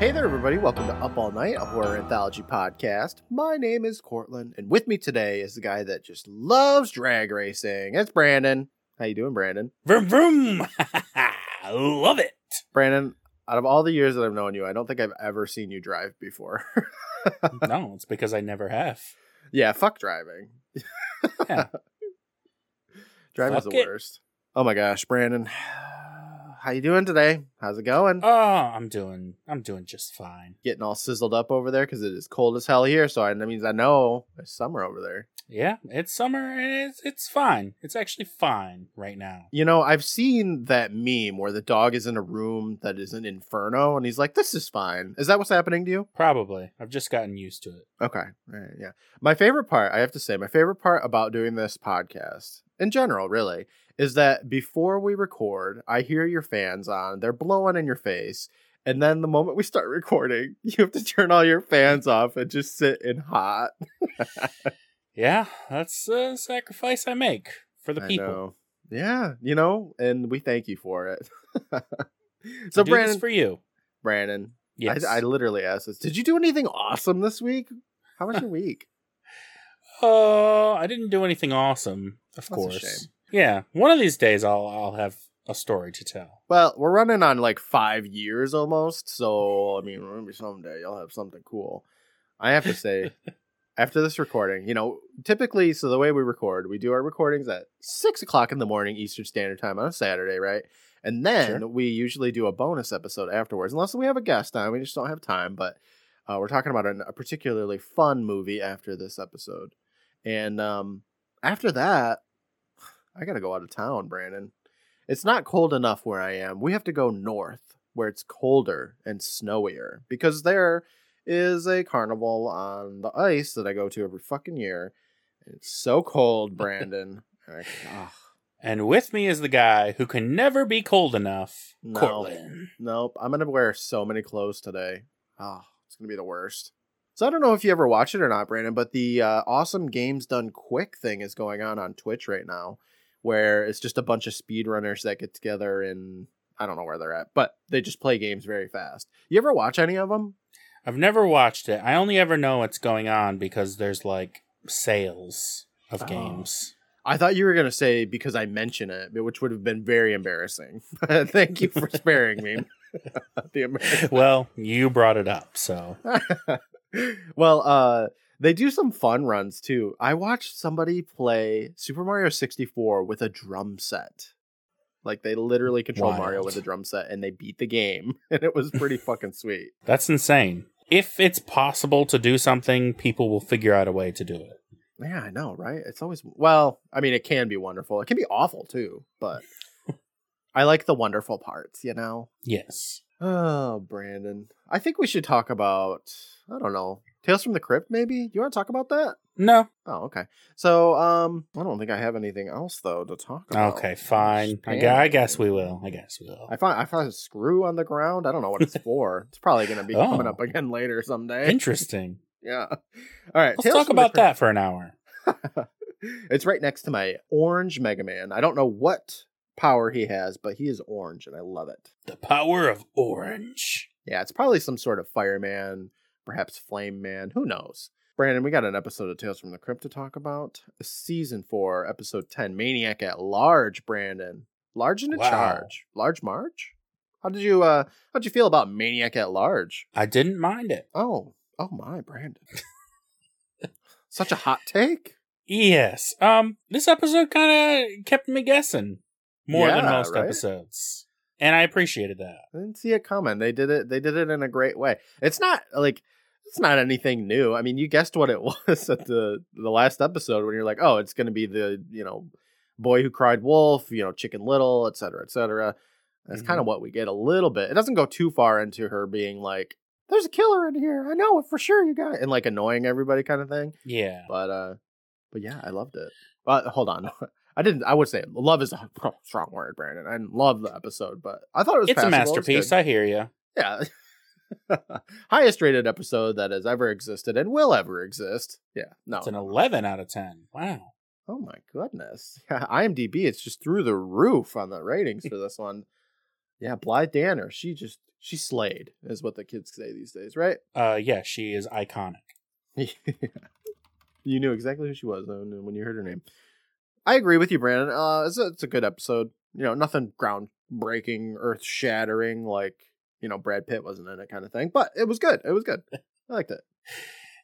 Hey there, everybody. Welcome to Up All Night, a horror anthology podcast. My name is Courtland, and with me today is the guy that just loves drag racing. It's Brandon. How you doing, Brandon? Vroom vroom. Love it. Brandon, out of all the years that I've known you, I don't think I've ever seen you drive before. no, it's because I never have. yeah, fuck driving. Yeah. Driving's Fuck the it. worst. Oh my gosh, Brandon. How you doing today? How's it going? Oh, I'm doing I'm doing just fine. Getting all sizzled up over there because it is cold as hell here. So I, that means I know it's summer over there. Yeah, it's summer and it's it's fine. It's actually fine right now. You know, I've seen that meme where the dog is in a room that is an inferno, and he's like, "This is fine." Is that what's happening to you? Probably. I've just gotten used to it. Okay, right, yeah. My favorite part, I have to say, my favorite part about doing this podcast, in general, really, is that before we record, I hear your fans on, they're blowing in your face, and then the moment we start recording, you have to turn all your fans off and just sit in hot. Yeah, that's a sacrifice I make for the I people. know. Yeah, you know, and we thank you for it. So, Brandon, for you. Brandon, Yes. I, I literally asked this. Did you do anything awesome this week? How was your week? Oh, I didn't do anything awesome, of That's a course. Yeah, one of these days I'll I'll have a story to tell. Well, we're running on like five years almost, so I mean, maybe someday you'll have something cool. I have to say, after this recording, you know, typically, so the way we record, we do our recordings at six o'clock in the morning Eastern Standard Time on a Saturday, right? And then Sure. we usually do a bonus episode afterwards, unless we have a guest on. We just don't have time, but uh, we're talking about an, a particularly fun movie after this episode. And um, after that, I got to go out of town, Brandon. It's not cold enough where I am. We have to go north where it's colder and snowier because there is a carnival on the ice that I go to every fucking year. It's so cold, Brandon. I- And with me is the guy who can never be cold enough, No. Courtland. nope. I'm going to wear so many clothes today. Oh, it's going to be the worst. So I don't know if you ever watch it or not, Brandon, but the uh, Awesome Games Done Quick thing is going on on Twitch right now, where it's just a bunch of speedrunners that get together and I don't know where they're at, but they just play games very fast. You ever watch any of them? I've never watched it. I only ever know what's going on because there's like sales of Oh. games. I thought you were going to say because I mention it, which would have been very embarrassing. Thank you for sparing me. well, you brought it up, so well, uh, they do some fun runs too. I watched somebody play Super Mario 64 with a drum set. Like they literally control Mario with a drum set and they beat the game. And it was pretty fucking sweet. that's insane. If it's possible to do something, people will figure out a way to do it. Yeah, I know, right? It's always well, I mean, it can be wonderful. It can be awful too, but I like the wonderful parts, you know? Yes. Oh, Brandon. I think we should talk about I don't know. Tales from the Crypt, maybe? Do you want to talk about that? No. Oh, okay. So, um, I don't think I have anything else though to talk about. Okay, fine. I, gu- I guess we will. I guess we will. I find I found a screw on the ground. I don't know what it's for. it's probably going to be coming Oh. up again later someday. Interesting. yeah. All right. Let's Tales talk about that for an hour. It's right next to my orange Mega Man. I don't know what power he has, but he is orange, and I love it. The power of orange. Yeah, it's probably some sort of fireman, perhaps flame man. Who knows? Brandon, we got an episode of Tales from the Crypt to talk about. Season four, episode ten, Maniac at Large. Brandon, large in a Wow. charge, large March? How did you uh how'd you feel about Maniac at Large? I didn't mind it. Oh, oh my, Brandon. Such a hot take. Yes. Um, this episode kind of kept me guessing more than most right? episodes, and I appreciated that. I didn't see it coming. They did it. They did it in a great way. It's not like it's not anything new. I mean, you guessed what it was at the the last episode when you're like, oh, it's going to be the you know boy who cried wolf, you know, Chicken Little, et cetera, et cetera. That's Mhm. kind of what we get a little bit. It doesn't go too far into her being like, "There's a killer in here. I know it for sure, you guys," and like annoying everybody kind of thing. Yeah. But uh, but yeah, I loved it. But hold on. I didn't. I would say love is a strong word, Brandon. I love the episode, but I thought it was It's a passable. Was masterpiece. good. I hear you. Yeah. Highest rated episode that has ever existed and will ever exist. Yeah. No. It's an 11 out of 10. Wow. oh my goodness. Yeah, IMDb, it's just through the roof on the ratings for this one. Yeah, Blythe Danner. She just she slayed, is what the kids say these days, right? Uh, yeah, she is iconic. you knew exactly who she was when you heard her name. I agree with you, Brandon. Uh, it's a, it's a good episode. You know, nothing groundbreaking, earth shattering like you know Brad Pitt wasn't in it, kind of thing. But it was good. It was good. I liked it.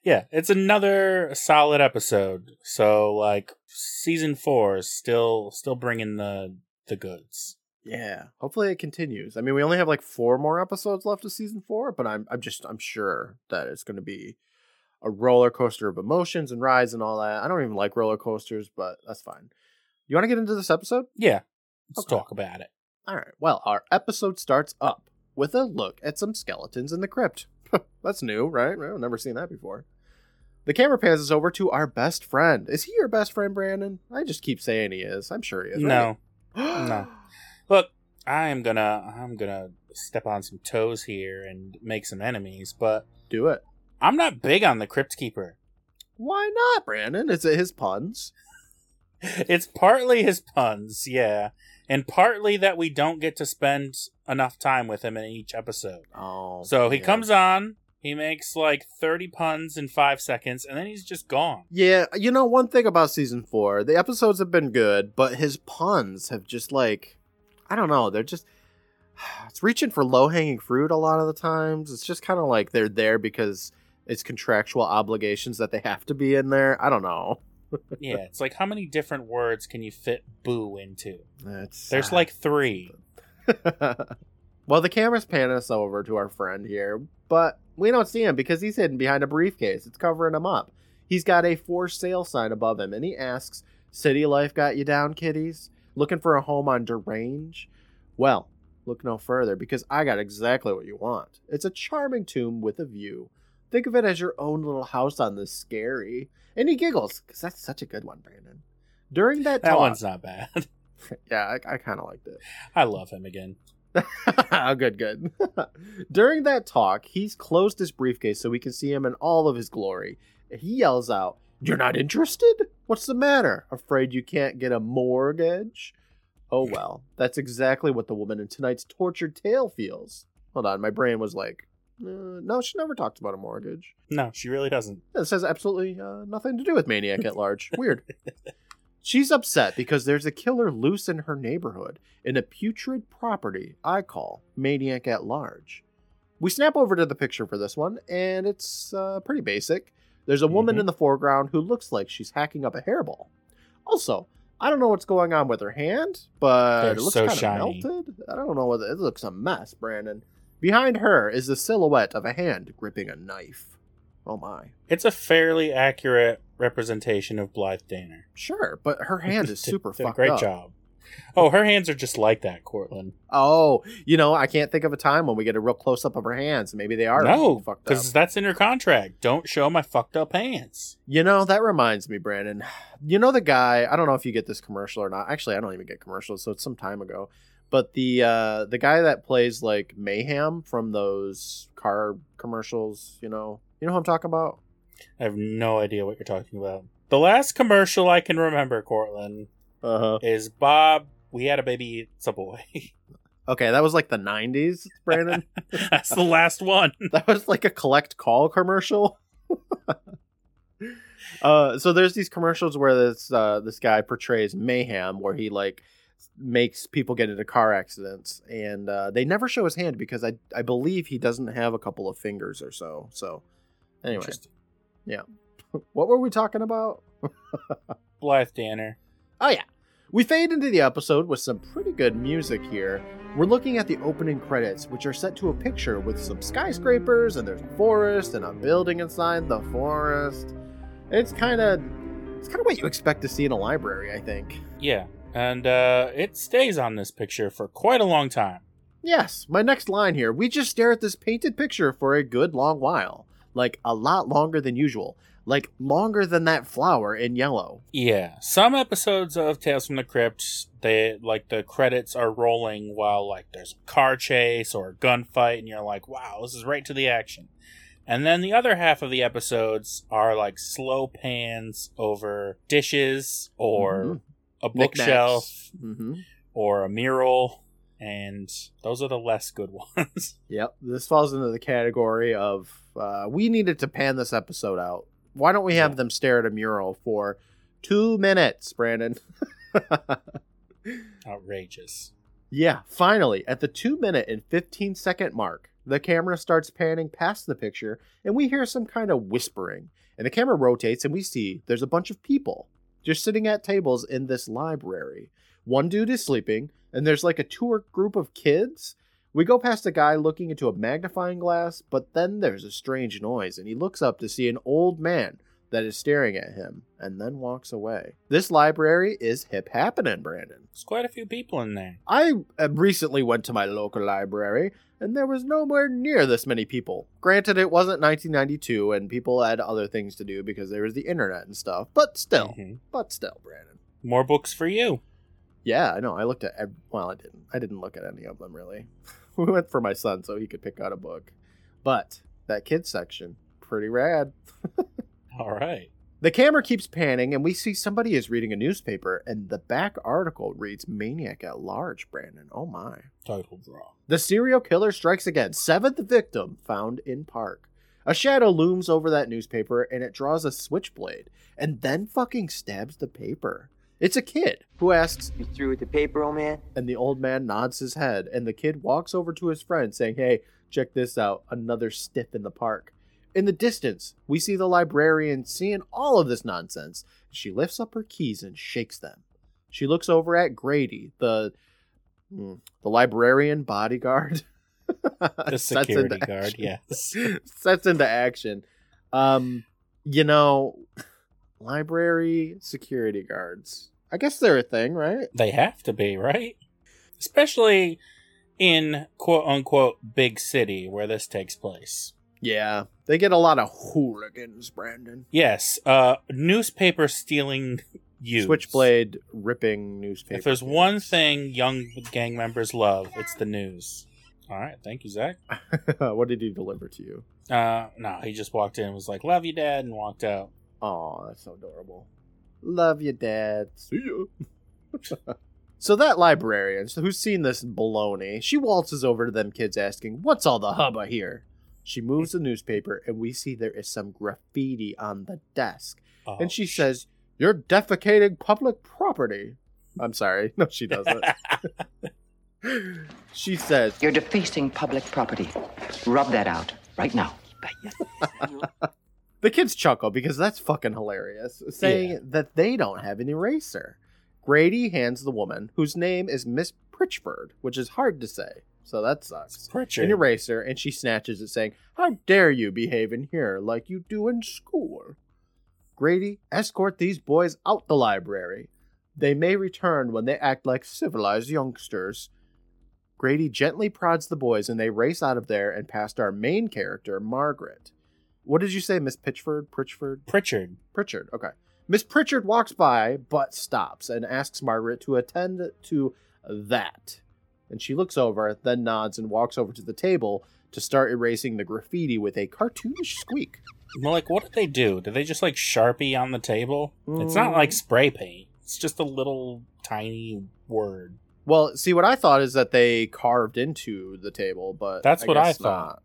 Yeah, it's another solid episode. So like season four is still still bringing the the goods. Yeah, hopefully it continues. I mean, we only have like four more episodes left of season four, but I'm I'm just I'm sure that it's going to be a roller coaster of emotions and rides and all that. I don't even like roller coasters, but that's fine. You want to get into this episode? Yeah, let's okay. talk about it. All right. Well, our episode starts up with a look at some skeletons in the crypt. that's new, right? I've never seen that before. The camera pans over to our best friend. Is he your best friend, Brandon? I just keep saying he is. I'm sure he is. Right? No, no. Look, I am gonna, I'm gonna step on some toes here and make some enemies, but do it. I'm not big on the Crypt Keeper. Why not, Brandon? Is it his puns? it's partly his puns, yeah, and partly that we don't get to spend enough time with him in each episode. Oh, so he comes on, he makes like 30 puns in five seconds, and then he's just gone. Yeah, you know, one thing about season four, the episodes have been good, but his puns have just like, I don't know, they're just, it's reaching for low hanging fruit a lot of the times. It's just kind of like they're there because it's contractual obligations that they have to be in there. I don't know. yeah, it's like how many different words can you fit boo into? That's There's like three. well, the camera's panning us over to our friend here, but we don't see him because he's hidden behind a briefcase. It's covering him up. He's got a for sale sign above him, and he asks, City life got you down, kiddies? Looking for a home on Derange? Well, look no further because I got exactly what you want. It's a charming tomb with a view. Think of it as your own little house on the scary. And he giggles because that's such a good one, Brandon. During that, talk that talk, one's not bad. yeah, I, I kind of liked it. I love him again. good, good. During that talk, he's closed his briefcase so we can see him in all of his glory. He yells out, You're not interested? What's the matter? Afraid you can't get a mortgage? Oh, well, that's exactly what the woman in tonight's tortured tale feels. Hold on, my brain was like, uh, no, she never talks about a mortgage. No, she really doesn't. It has absolutely uh, nothing to do with Maniac at Large. Weird. She's upset because there's a killer loose in her neighborhood in a putrid property I call Maniac at Large. We snap over to the picture for this one, and it's uh, pretty basic. There's a woman mm-hmm. in the foreground who looks like she's hacking up a hairball. Also, I don't know what's going on with her hand, but They're it looks so kind of melted. I don't know whether it looks a mess, Brandon. Behind her is the silhouette of a hand gripping a knife. Oh my. It's a fairly accurate representation of Blythe Danner. Sure, but her hand is super did, fucked great up. job. Oh, her hands are just like that, Courtland. Oh, you know, I can't think of a time when we get a real close up of her hands. Maybe they are no, fucked up. because that's in her contract. Don't show my fucked up hands. You know, that reminds me, Brandon. You know the guy. I don't know if you get this commercial or not. Actually, I don't even get commercials, so it's some time ago. But the uh, the guy that plays like Mayhem from those car commercials, you know, you know who I'm talking about? I have no idea what you're talking about. The last commercial I can remember, Courtland, uh-huh. is Bob. We had a baby. It's a boy. Okay, that was like the '90s, Brandon. That's the last one. that was like a collect call commercial. uh, so there's these commercials where this uh, this guy portrays mayhem, where he like makes people get into car accidents, and uh, they never show his hand because I I believe he doesn't have a couple of fingers or so. So anyway, yeah. what were we talking about? Blythe Danner. Oh yeah. We fade into the episode with some pretty good music here. We're looking at the opening credits, which are set to a picture with some skyscrapers, and there's a forest and a building inside the forest. It's kind of it's kind of what you expect to see in a library, I think. Yeah, and uh, it stays on this picture for quite a long time. Yes, my next line here. We just stare at this painted picture for a good long while. Like a lot longer than usual. Like longer than that flower in yellow. Yeah. Some episodes of Tales from the Crypt, they like the credits are rolling while like there's a car chase or a gunfight, and you're like, wow, this is right to the action. And then the other half of the episodes are like slow pans over dishes or mm-hmm a bookshelf mm-hmm. or a mural. and those are the less good ones. Yep, this falls into the category of uh, we needed to pan this episode out. Why don't we have Yeah. them stare at a mural for two minutes, Brandon? Outrageous. yeah, finally, at the two minute and 15 second mark, the camera starts panning past the picture and we hear some kind of whispering. And the camera rotates and we see there's a bunch of people just sitting at tables in this library. One dude is sleeping, and there's like a tour group of kids. We go past a guy looking into a magnifying glass, but then there's a strange noise, and he looks up to see an old man that is staring at him and then walks away. This library is hip happening, Brandon. There's quite a few people in there. I uh, recently went to my local library, and there was nowhere near this many people. Granted, it wasn't 1992, and people had other things to do because there was the internet and stuff, but still, Mhm. but still, Brandon. More books for you. Yeah, I know. I looked at. Well, I didn't. I didn't look at any of them really. we went for my son so he could pick out a book, but that kids section, pretty rad. All right. The camera keeps panning, and we see somebody is reading a newspaper, and the back article reads "Maniac at Large." Brandon, oh my! Total draw. The serial killer strikes again. Seventh victim found in park. A shadow looms over that newspaper, and it draws a switchblade, and then fucking stabs the paper. It's a kid who asks, You through with the paper, old man? and the old man nods his head, and the kid walks over to his friend, saying, Hey, check this out. Another stiff in the park. In the distance, we see the librarian seeing all of this nonsense. She lifts up her keys and shakes them. She looks over at Grady, the hmm, the librarian bodyguard. The Sets security into guard, yes. Sets into action. Um, you know, library security guards. I guess they're a thing, right? They have to be, right? Especially in quote unquote big city where this takes place. Yeah, they get a lot of hooligans, Brandon. Yes, uh newspaper stealing you. Switchblade ripping newspaper. If there's one thing young gang members love, it's the news. All right, thank you, Zach. what did he deliver to you? Uh, no, he just walked in and was like, "Love you, Dad," and walked out. Oh, that's so adorable. Love you, Dad. See ya. so that librarian, so who's seen this baloney, she waltzes over to them kids asking, What's all the hubba here? She moves the newspaper and we see there is some graffiti on the desk. Oh, and she says, You're defecating public property. I'm sorry. No, she doesn't. she says, You're defacing public property. Rub that out right now. The kids chuckle because that's fucking hilarious, saying Yeah. that they don't have an eraser. Grady hands the woman, whose name is Miss Pritchford, which is hard to say, so that sucks, Pritchard. an eraser, and she snatches it, saying, How dare you behave in here like you do in school? Grady, escort these boys out the library. They may return when they act like civilized youngsters. Grady gently prods the boys and they race out of there and past our main character, Margaret. What did you say, Miss Pitchford? Pritchford? Pritchard. Pritchard. Okay. Miss Pritchard walks by but stops and asks Margaret to attend to that. And she looks over, then nods and walks over to the table to start erasing the graffiti with a cartoonish squeak. Well, like, what did they do? Did they just like Sharpie on the table? It's not Mm. like spray paint. It's just a little tiny word. Well, see, what I thought is that they carved into the table, but That's what I thought.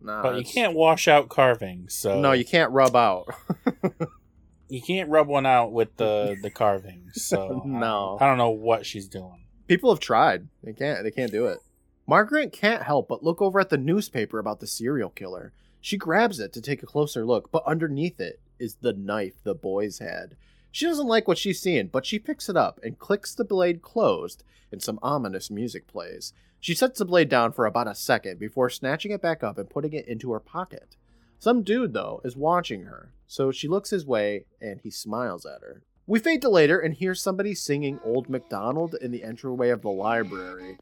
Nah, but you can't wash out carving, so No, you can't rub out. you can't rub one out with the the carving. So No. I, I don't know what she's doing. People have tried. They can't. They can't do it. Margaret can't help but look over at the newspaper about the serial killer. She grabs it to take a closer look, but underneath it is the knife the boys had. She doesn't like what she's seeing, but she picks it up and clicks the blade closed, and some ominous music plays. She sets the blade down for about a second before snatching it back up and putting it into her pocket. Some dude, though, is watching her, so she looks his way and he smiles at her. We fade to later and hear somebody singing Old MacDonald in the entryway of the library.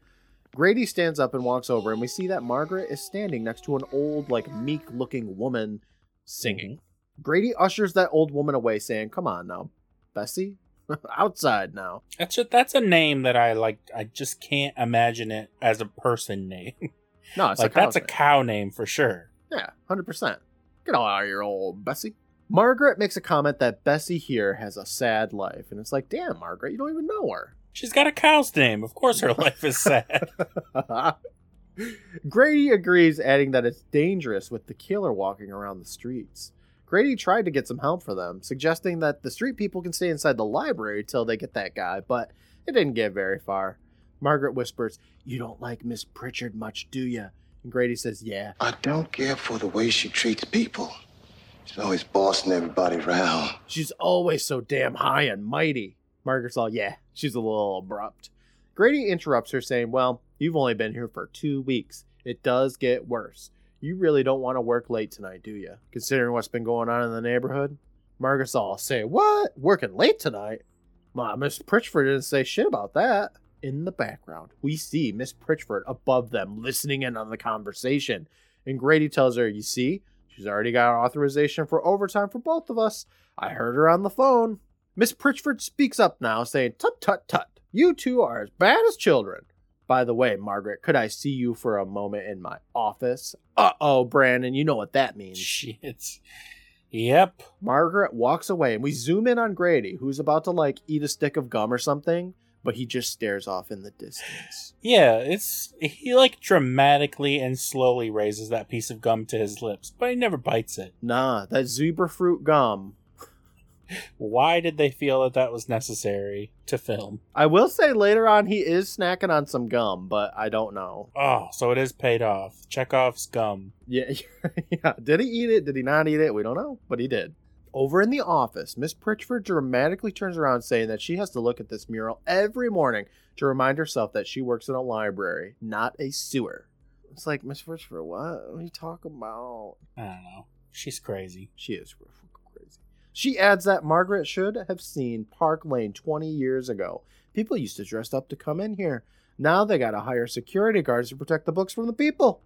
Grady stands up and walks over, and we see that Margaret is standing next to an old, like, meek looking woman singing. Grady ushers that old woman away, saying, Come on now, Bessie. Outside now. That's just, that's a name that I like. I just can't imagine it as a person name. No, it's like a that's a cow name for sure. Yeah, 100%. Get all out of here, old Bessie. Margaret makes a comment that Bessie here has a sad life, and it's like, damn, Margaret, you don't even know her. She's got a cow's name. Of course, her life is sad. Grady agrees, adding that it's dangerous with the killer walking around the streets. Grady tried to get some help for them, suggesting that the street people can stay inside the library till they get that guy, but it didn't get very far. Margaret whispers, You don't like Miss Pritchard much, do you? And Grady says, Yeah. I don't care for the way she treats people. She's always bossing everybody around. She's always so damn high and mighty. Margaret's all, Yeah, she's a little abrupt. Grady interrupts her, saying, Well, you've only been here for two weeks. It does get worse. You really don't want to work late tonight, do you? Considering what's been going on in the neighborhood? Margaret's all, Say, What? Working late tonight? Ma, Miss Pritchford didn't say shit about that. In the background, we see Miss Pritchford above them listening in on the conversation. And Grady tells her, You see, she's already got authorization for overtime for both of us. I heard her on the phone. Miss Pritchford speaks up now, saying, Tut, tut, tut. You two are as bad as children. By the way, Margaret, could I see you for a moment in my office? Uh oh, Brandon, you know what that means. Shit. Yep. Margaret walks away, and we zoom in on Grady, who's about to like eat a stick of gum or something, but he just stares off in the distance. Yeah, it's he like dramatically and slowly raises that piece of gum to his lips, but he never bites it. Nah, that zebra fruit gum. Why did they feel that that was necessary to film? I will say later on he is snacking on some gum, but I don't know. Oh, so it is paid off. Chekhov's gum. Yeah, yeah. Did he eat it? Did he not eat it? We don't know, but he did. Over in the office, Miss Pritchford dramatically turns around saying that she has to look at this mural every morning to remind herself that she works in a library, not a sewer. It's like, Miss Pritchford, what? What are you talking about? I don't know. She's crazy. She is crazy. She adds that Margaret should have seen Park Lane 20 years ago. People used to dress up to come in here. Now they gotta hire security guards to protect the books from the people.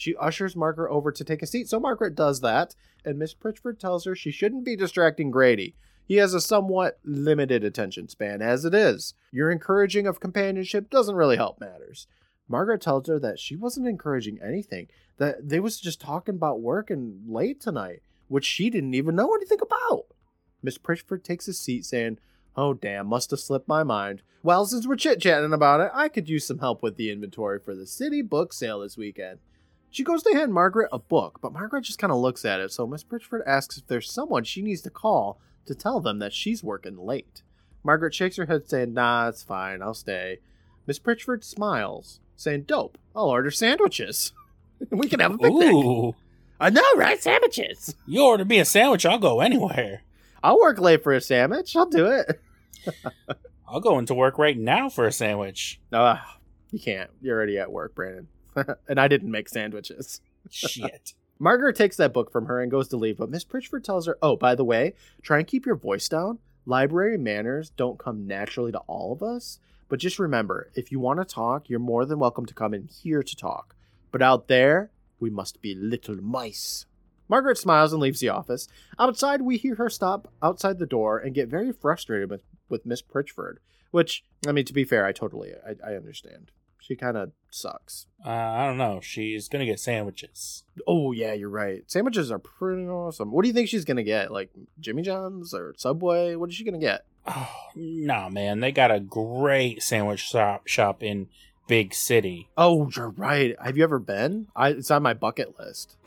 She ushers Margaret over to take a seat, so Margaret does that, and Miss Pritchford tells her she shouldn't be distracting Grady. He has a somewhat limited attention span as it is. Your encouraging of companionship doesn't really help matters. Margaret tells her that she wasn't encouraging anything, that they was just talking about work and late tonight, which she didn't even know anything about. Miss Pritchford takes a seat, saying, Oh, damn, must have slipped my mind. Well, since we're chit chatting about it, I could use some help with the inventory for the city book sale this weekend. She goes to hand Margaret a book, but Margaret just kind of looks at it, so Miss Pritchford asks if there's someone she needs to call to tell them that she's working late. Margaret shakes her head, saying, Nah, it's fine, I'll stay. Miss Pritchford smiles, saying, Dope, I'll order sandwiches. we can have a picnic. Ooh. I know, right? Sandwiches. You order me a sandwich, I'll go anywhere. I'll work late for a sandwich. I'll do it. I'll go into work right now for a sandwich. Uh, you can't. You're already at work, Brandon. and I didn't make sandwiches. Shit. Margaret takes that book from her and goes to leave, but Miss Pritchford tells her, Oh, by the way, try and keep your voice down. Library manners don't come naturally to all of us. But just remember, if you want to talk, you're more than welcome to come in here to talk. But out there, we must be little mice. Margaret smiles and leaves the office. Outside, we hear her stop outside the door and get very frustrated with, with Miss Pritchford. Which, I mean, to be fair, I totally, I, I understand. She kind of sucks. Uh, I don't know. She's gonna get sandwiches. Oh yeah, you're right. Sandwiches are pretty awesome. What do you think she's gonna get? Like Jimmy John's or Subway? What is she gonna get? Oh, nah, man. They got a great sandwich shop shop in Big City. Oh, you're right. Have you ever been? I, it's on my bucket list.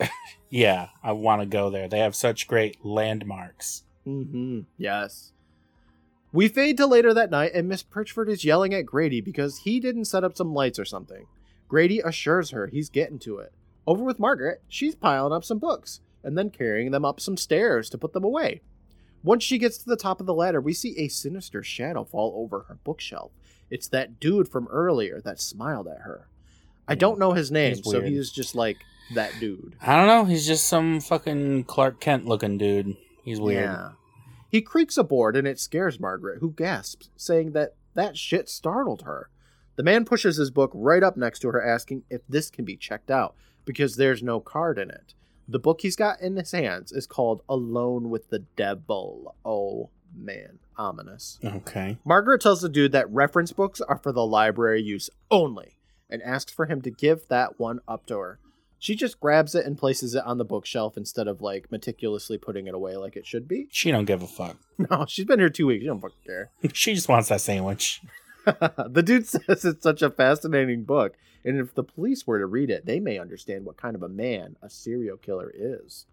Yeah, I want to go there. They have such great landmarks. Mm-hmm. Yes. We fade to later that night, and Miss Pritchford is yelling at Grady because he didn't set up some lights or something. Grady assures her he's getting to it. Over with Margaret, she's piling up some books and then carrying them up some stairs to put them away. Once she gets to the top of the ladder, we see a sinister shadow fall over her bookshelf. It's that dude from earlier that smiled at her. I don't know his name, He's so weird. he's just like that dude. I don't know. He's just some fucking Clark Kent looking dude. He's weird. Yeah. He creaks aboard and it scares Margaret, who gasps, saying that that shit startled her. The man pushes his book right up next to her, asking if this can be checked out, because there's no card in it. The book he's got in his hands is called Alone with the Devil. Oh, man. Ominous. Okay. Margaret tells the dude that reference books are for the library use only and asks for him to give that one up to her. She just grabs it and places it on the bookshelf instead of like meticulously putting it away like it should be. She don't give a fuck. No, she's been here two weeks. She don't fucking care. She just wants that sandwich. the dude says it's such a fascinating book, and if the police were to read it, they may understand what kind of a man a serial killer is.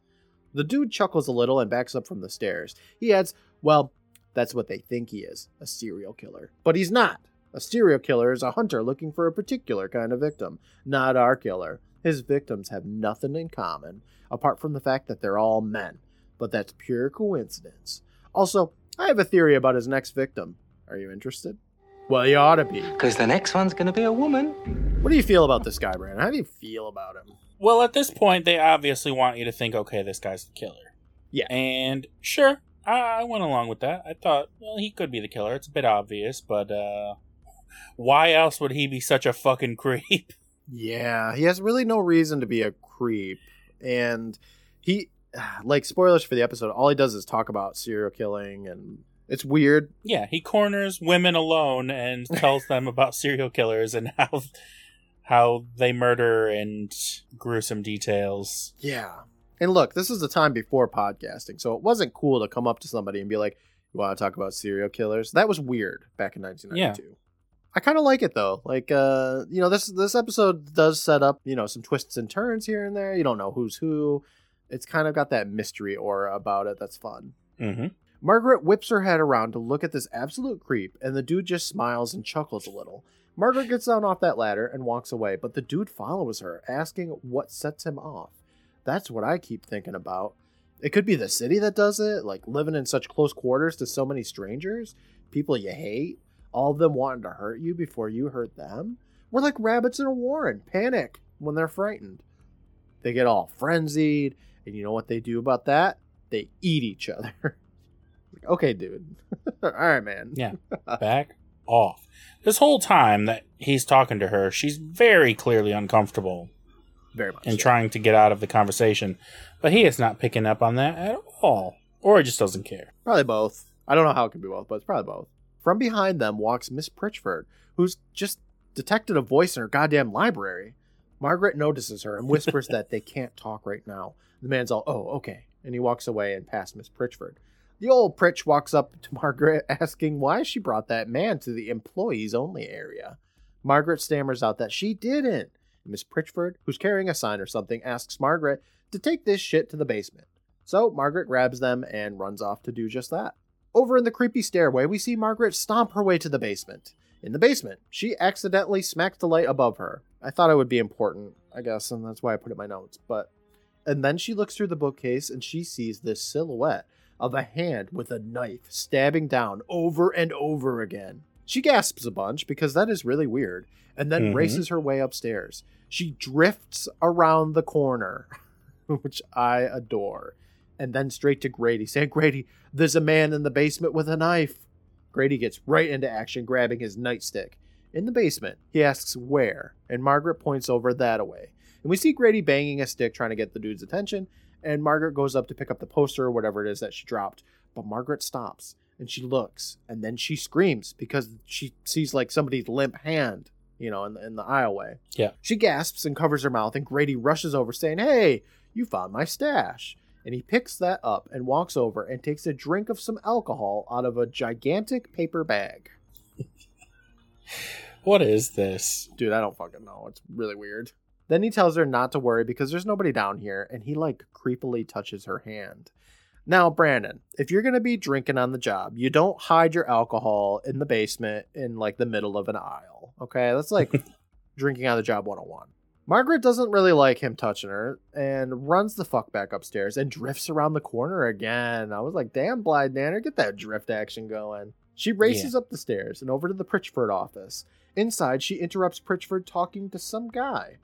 The dude chuckles a little and backs up from the stairs. He adds, Well, that's what they think he is a serial killer. But he's not. A serial killer is a hunter looking for a particular kind of victim, not our killer. His victims have nothing in common, apart from the fact that they're all men. But that's pure coincidence. Also, I have a theory about his next victim. Are you interested? Well, you ought to be. Because the next one's gonna be a woman. What do you feel about this guy, Brandon? How do you feel about him? Well, at this point, they obviously want you to think, okay, this guy's the killer. Yeah. And sure, I, I went along with that. I thought, well, he could be the killer. It's a bit obvious, but uh, why else would he be such a fucking creep? Yeah, he has really no reason to be a creep. And he, like, spoilers for the episode, all he does is talk about serial killing, and it's weird. Yeah, he corners women alone and tells them about serial killers and how how they murder and gruesome details. Yeah. And look, this is the time before podcasting, so it wasn't cool to come up to somebody and be like, You want to talk about serial killers? That was weird back in 1992. I kind of like it though. Like, uh, you know, this this episode does set up, you know, some twists and turns here and there. You don't know who's who. It's kind of got that mystery aura about it. That's fun. Mm-hmm. Margaret whips her head around to look at this absolute creep, and the dude just smiles and chuckles a little. Margaret gets down off that ladder and walks away, but the dude follows her, asking what sets him off. That's what I keep thinking about. It could be the city that does it, like living in such close quarters to so many strangers, people you hate, all of them wanting to hurt you before you hurt them. We're like rabbits in a warren, panic when they're frightened. They get all frenzied, and you know what they do about that? They eat each other. okay, dude. all right, man. Yeah. Back off. This whole time that he's talking to her, she's very clearly uncomfortable Very much. and so. trying to get out of the conversation. But he is not picking up on that at all. Or he just doesn't care. Probably both. I don't know how it could be both, but it's probably both. From behind them walks Miss Pritchford, who's just detected a voice in her goddamn library. Margaret notices her and whispers that they can't talk right now. The man's all, oh, okay. And he walks away and past Miss Pritchford. The old Pritch walks up to Margaret asking why she brought that man to the employees only area. Margaret stammers out that she didn't. Miss Pritchford, who's carrying a sign or something, asks Margaret to take this shit to the basement. So Margaret grabs them and runs off to do just that. Over in the creepy stairway, we see Margaret stomp her way to the basement. In the basement, she accidentally smacks the light above her. I thought it would be important, I guess, and that's why I put it in my notes. But and then she looks through the bookcase and she sees this silhouette of a hand with a knife stabbing down over and over again. She gasps a bunch because that is really weird, and then Mhm. races her way upstairs. She drifts around the corner, which I adore, and then straight to Grady, saying, Grady, there's a man in the basement with a knife. Grady gets right into action, grabbing his nightstick. In the basement, he asks where, and Margaret points over that away. And we see Grady banging a stick trying to get the dude's attention, and Margaret goes up to pick up the poster or whatever it is that she dropped. But Margaret stops and she looks, and then she screams because she sees like somebody's limp hand, you know, in the, in the aisleway. Yeah. She gasps and covers her mouth, and Grady rushes over, saying, Hey, you found my stash. And he picks that up and walks over and takes a drink of some alcohol out of a gigantic paper bag. What is this? Dude, I don't fucking know. It's really weird. Then he tells her not to worry because there's nobody down here, and he like creepily touches her hand. Now, Brandon, if you're gonna be drinking on the job, you don't hide your alcohol in the basement in like the middle of an aisle. Okay, that's like drinking on the job 101. Margaret doesn't really like him touching her and runs the fuck back upstairs and drifts around the corner again. I was like, damn, Blythe Nanner, get that drift action going. She races up the stairs and over to the Pritchford office. Inside, she interrupts Pritchford talking to some guy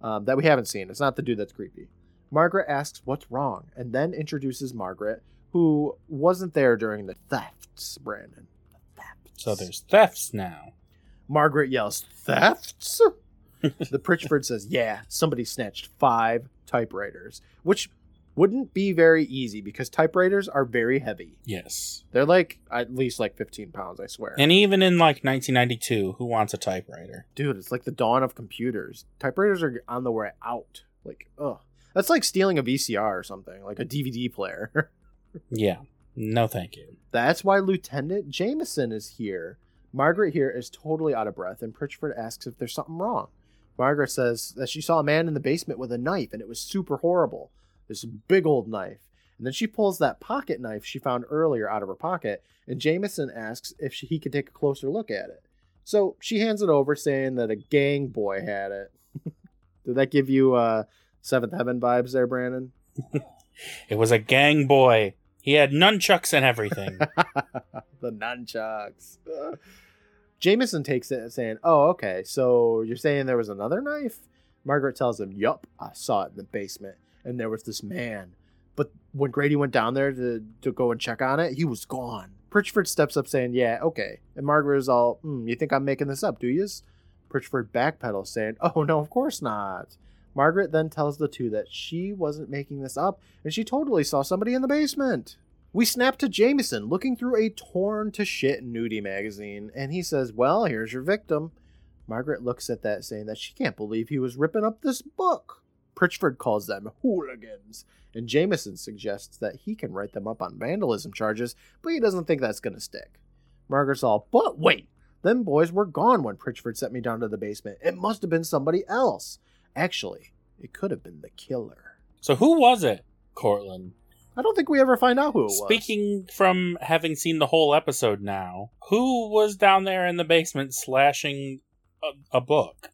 um, that we haven't seen. It's not the dude that's creepy. Margaret asks what's wrong and then introduces Margaret, who wasn't there during the thefts, Brandon. The thefts. So there's thefts now. Margaret yells, Thefts? The Pritchford says, Yeah, somebody snatched five typewriters, which wouldn't be very easy because typewriters are very heavy. Yes. They're like at least like 15 pounds, I swear. And even in like 1992, who wants a typewriter? Dude, it's like the dawn of computers. Typewriters are on the way out. Like, ugh. That's like stealing a VCR or something, like a DVD player. Yeah. No, thank you. That's why Lieutenant Jameson is here. Margaret here is totally out of breath, and Pritchford asks if there's something wrong. Margaret says that she saw a man in the basement with a knife, and it was super horrible. This big old knife. And then she pulls that pocket knife she found earlier out of her pocket, and Jameson asks if she, he could take a closer look at it. So she hands it over, saying that a gang boy had it. Did that give you uh, Seventh Heaven vibes there, Brandon? It was a gang boy. He had nunchucks and everything. the nunchucks. Jameson takes it, saying, "Oh, okay. So you're saying there was another knife?" Margaret tells him, "Yup, I saw it in the basement, and there was this man. But when Grady went down there to to go and check on it, he was gone." Pritchford steps up, saying, "Yeah, okay." And Margaret is all, hmm, "You think I'm making this up, do yous?" Pritchford backpedals, saying, "Oh no, of course not." Margaret then tells the two that she wasn't making this up, and she totally saw somebody in the basement. We snap to Jameson looking through a torn to shit nudie magazine, and he says, Well, here's your victim. Margaret looks at that, saying that she can't believe he was ripping up this book. Pritchford calls them hooligans, and Jameson suggests that he can write them up on vandalism charges, but he doesn't think that's going to stick. Margaret's all, But wait, them boys were gone when Pritchford sent me down to the basement. It must have been somebody else. Actually, it could have been the killer. so who was it, Courtland? I don't think we ever find out who it was. Speaking from having seen the whole episode now, who was down there in the basement slashing a, a book?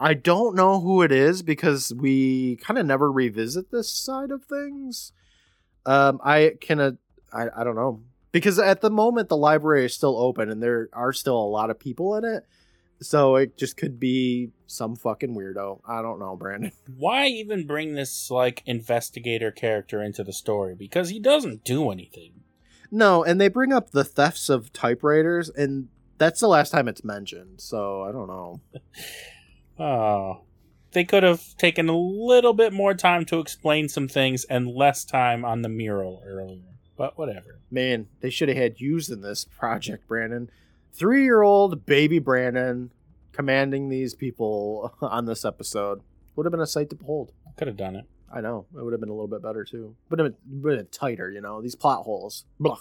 I don't know who it is because we kind of never revisit this side of things. Um, I can, uh, I, I don't know because at the moment the library is still open and there are still a lot of people in it, so it just could be some fucking weirdo. I don't know, Brandon. Why even bring this like investigator character into the story? Because he doesn't do anything. No, and they bring up the thefts of typewriters, and that's the last time it's mentioned. So I don't know. Oh. They could have taken a little bit more time to explain some things and less time on the mural earlier. But whatever. Man, they should have had used in this project, Brandon. Three year old baby Brandon commanding these people on this episode would have been a sight to behold. Could have done it. I know. It would have been a little bit better too. But a bit tighter, you know, these plot holes. Blah.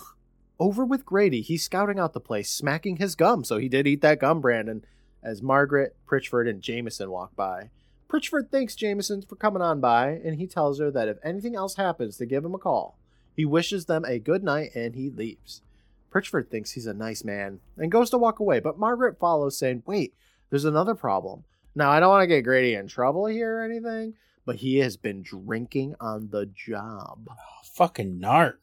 Over with Grady, he's scouting out the place, smacking his gum. So he did eat that gum, Brandon, as Margaret, Pritchford, and Jameson walk by. Pritchford thanks Jameson for coming on by, and he tells her that if anything else happens, to give him a call. He wishes them a good night and he leaves. Pritchford thinks he's a nice man and goes to walk away, but Margaret follows, saying, Wait, there's another problem. Now, I don't want to get Grady in trouble here or anything, but he has been drinking on the job. Oh, fucking narc.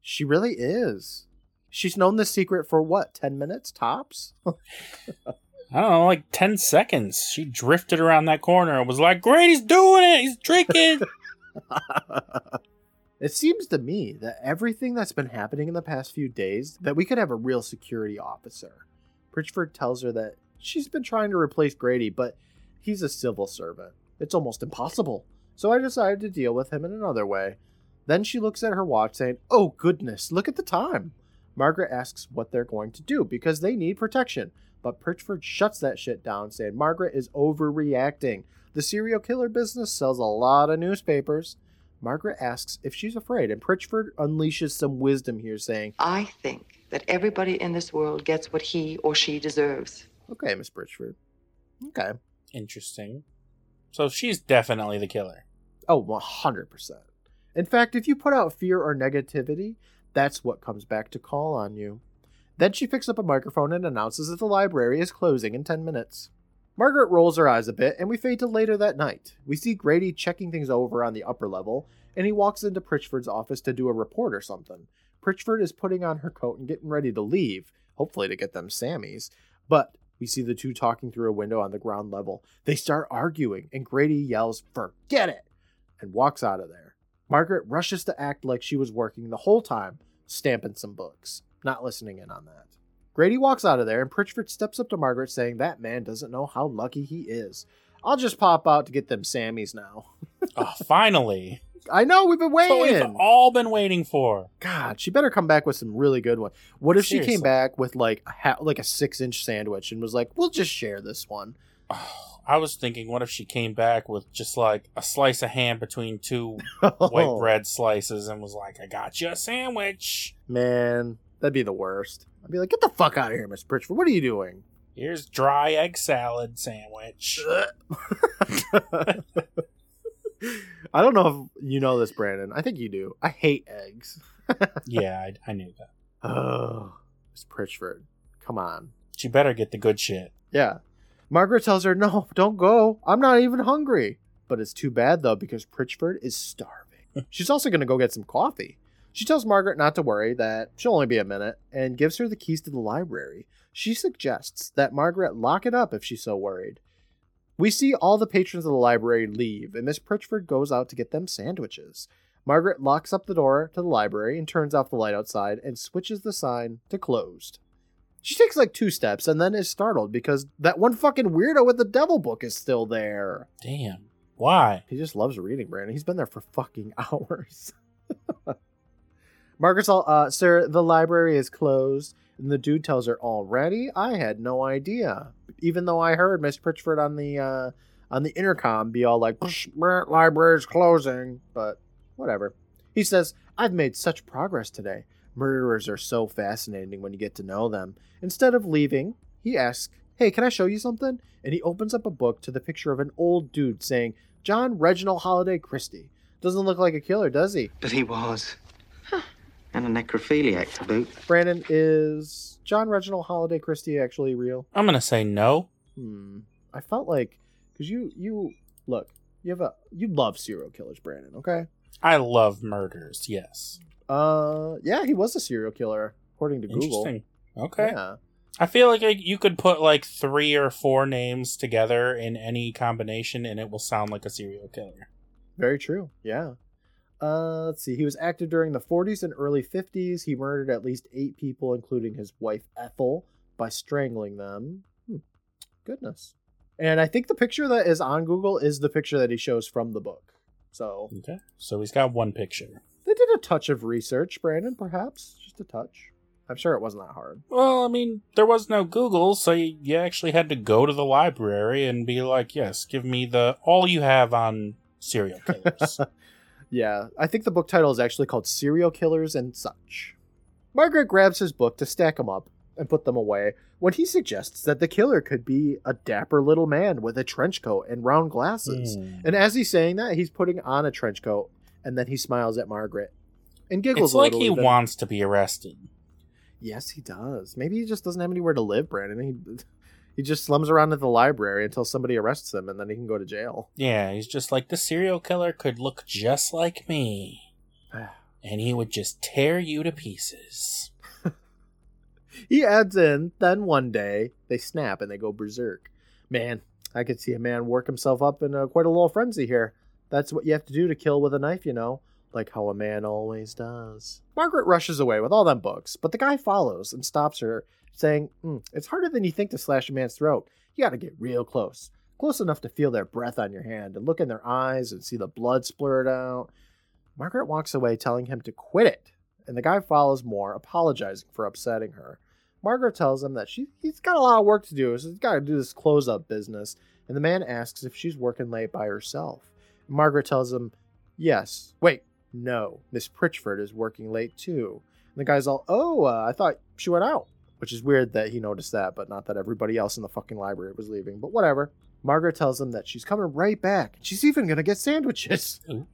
She really is. She's known the secret for what, 10 minutes tops? I don't know, like 10 seconds. She drifted around that corner and was like, Grady's doing it! He's drinking! it seems to me that everything that's been happening in the past few days, that we could have a real security officer. Pritchford tells her that she's been trying to replace Grady, but he's a civil servant. It's almost impossible. So I decided to deal with him in another way. Then she looks at her watch, saying, Oh, goodness, look at the time. Margaret asks what they're going to do because they need protection. But Pritchford shuts that shit down, saying Margaret is overreacting. The serial killer business sells a lot of newspapers. Margaret asks if she's afraid, and Pritchford unleashes some wisdom here, saying, I think that everybody in this world gets what he or she deserves. Okay, Miss Pritchford. Okay. Interesting. So she's definitely the killer. Oh, 100%. In fact, if you put out fear or negativity, that's what comes back to call on you. Then she picks up a microphone and announces that the library is closing in 10 minutes. Margaret rolls her eyes a bit, and we fade to later that night. We see Grady checking things over on the upper level, and he walks into Pritchford's office to do a report or something. Pritchford is putting on her coat and getting ready to leave, hopefully to get them Sammys, but we see the two talking through a window on the ground level. They start arguing, and Grady yells, Forget it! and walks out of there. Margaret rushes to act like she was working the whole time, stamping some books, not listening in on that. Grady walks out of there, and Pritchford steps up to Margaret, saying that man doesn't know how lucky he is. I'll just pop out to get them Sammys now. Oh, finally. I know we've been What we've waiting. all been waiting for. God, she better come back with some really good one. What if she came back with like a ha- like a six inch sandwich and was like, "We'll just share this one." Oh, I was thinking, what if she came back with just like a slice of ham between two white bread slices and was like, I got you a sandwich. Man, That'd be the worst. I'd be like, get the fuck out of here, Miss Pritchford. What are you doing? Here's dry egg salad sandwich. I don't know if you know this, Brandon. I think you do. I hate eggs. yeah, I, I knew that. Oh, Miss Pritchford. Come on. She better get the good shit. Yeah. Margaret tells her, no, don't go. I'm not even hungry. But it's too bad, though, because Pritchford is starving. She's also going to go get some coffee. She tells Margaret not to worry, that she'll only be a minute, and gives her the keys to the library. She suggests that Margaret lock it up if she's so worried. We see all the patrons of the library leave, and Miss Pritchford goes out to get them sandwiches. Margaret locks up the door to the library and turns off the light outside and switches the sign to closed. She takes like two steps and then is startled because that one fucking weirdo with the devil book is still there. Damn. Why? He just loves reading, Brandon. He's been there for fucking hours. Margaret's all, uh, sir, the library is closed. And the dude tells her, already? I had no idea. Even though I heard Miss Pritchford on the, uh, on the intercom be all like, library's closing. But whatever. He says, I've made such progress today. Murderers are so fascinating when you get to know them. Instead of leaving, he asks, Hey, can I show you something? And he opens up a book to the picture of an old dude saying, John Reginald Halliday Christie. Doesn't look like a killer, does he? But he was. And a necrophiliac to boot. Brandon, is John Reginald Halliday Christie actually real? I'm gonna say no. Hmm. I felt like because you you look you have a you love serial killers, Brandon. Okay. I love murders. Yes. Uh, yeah, he was a serial killer according to Google. Interesting. Okay. Yeah. I feel like like, you could put like three or four names together in any combination, and it will sound like a serial killer. Very true. Yeah. Uh, let's see. He was active during the 40s and early 50s. He murdered at least eight people, including his wife Ethel, by strangling them. Hmm. Goodness. And I think the picture that is on Google is the picture that he shows from the book. So Okay. So he's got one picture. they did a touch of research, Brandon, perhaps. Just a touch. I'm sure it wasn't that hard. Well, I mean, there was no Google, so you, you actually had to go to the library and be like, "Yes, give me the all you have on serial killers." Yeah, I think the book title is actually called Serial Killers and Such. Margaret grabs his book to stack them up and put them away when he suggests that the killer could be a dapper little man with a trench coat and round glasses. Hmm. And as he's saying that, he's putting on a trench coat and then he smiles at Margaret and giggles a little bit. it's like he even. wants to be arrested. Yes, he does. Maybe he just doesn't have anywhere to live, Brandon. He just slums around at the library until somebody arrests him and then he can go to jail. Yeah, he's just like the serial killer could look just like me, and he would just tear you to pieces. He adds in, then one day they snap and they go berserk. Man, I could see a man work himself up in a, quite a little frenzy here. That's what you have to do to kill with a knife, you know, like how a man always does. Margaret rushes away with all them books, but the guy follows and stops her, saying, "Hmm, It's harder than you think to slash a man's throat. You gotta get real close. Close enough to feel their breath on your hand and look in their eyes and see the blood splurt out. Margaret walks away, telling him to quit it, and the guy follows more, apologizing for upsetting her. Margaret tells him that she, he's got a lot of work to do, so he's got to do this close up business. And the man asks if she's working late by herself. Margaret tells him, yes. Wait, no, Miss Pritchford is working late too. And the guy's all, oh, uh, I thought she went out. Which is weird that he noticed that, but not that everybody else in the fucking library was leaving. But whatever. Margaret tells him that she's coming right back. She's even going to get sandwiches. Ooh.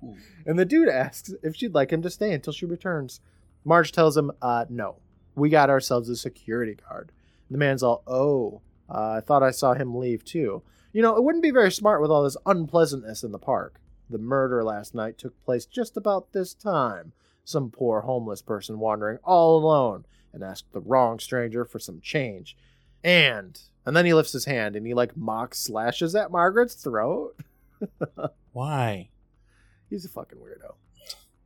And the dude asks if she'd like him to stay until she returns. Marge tells him, uh, no. We got ourselves a security guard. The man's all, oh, uh, I thought I saw him leave too. You know, it wouldn't be very smart with all this unpleasantness in the park. The murder last night took place just about this time. Some poor homeless person wandering all alone and asked the wrong stranger for some change. And, and then he lifts his hand and he like mock slashes at Margaret's throat. Why? He's a fucking weirdo.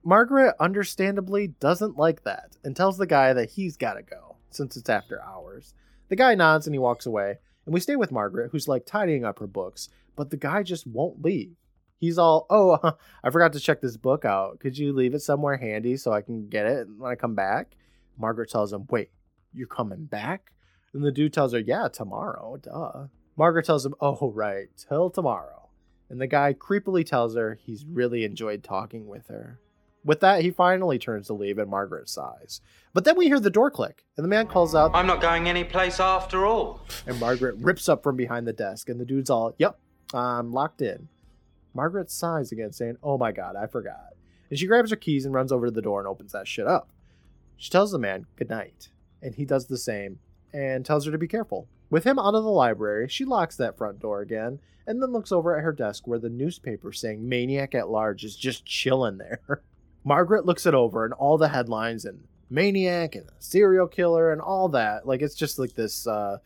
Margaret understandably doesn't like that and tells the guy that he's gotta go since it's after hours. The guy nods and he walks away, and we stay with Margaret, who's like tidying up her books, but the guy just won't leave. He's all, Oh, I forgot to check this book out. Could you leave it somewhere handy so I can get it when I come back? Margaret tells him, Wait, you're coming back? And the dude tells her, Yeah, tomorrow. Duh. Margaret tells him, Oh, right, till tomorrow. And the guy creepily tells her he's really enjoyed talking with her. With that, he finally turns to leave and Margaret sighs. But then we hear the door click, and the man calls out, I'm not going any place after all. and Margaret rips up from behind the desk, and the dude's all, Yep, I'm locked in. Margaret sighs again, saying, Oh my god, I forgot. And she grabs her keys and runs over to the door and opens that shit up. She tells the man good night, and he does the same and tells her to be careful. With him out of the library, she locks that front door again and then looks over at her desk where the newspaper saying Maniac at Large is just chilling there. Margaret looks it over and all the headlines and Maniac and serial killer and all that. Like it's just like this uh,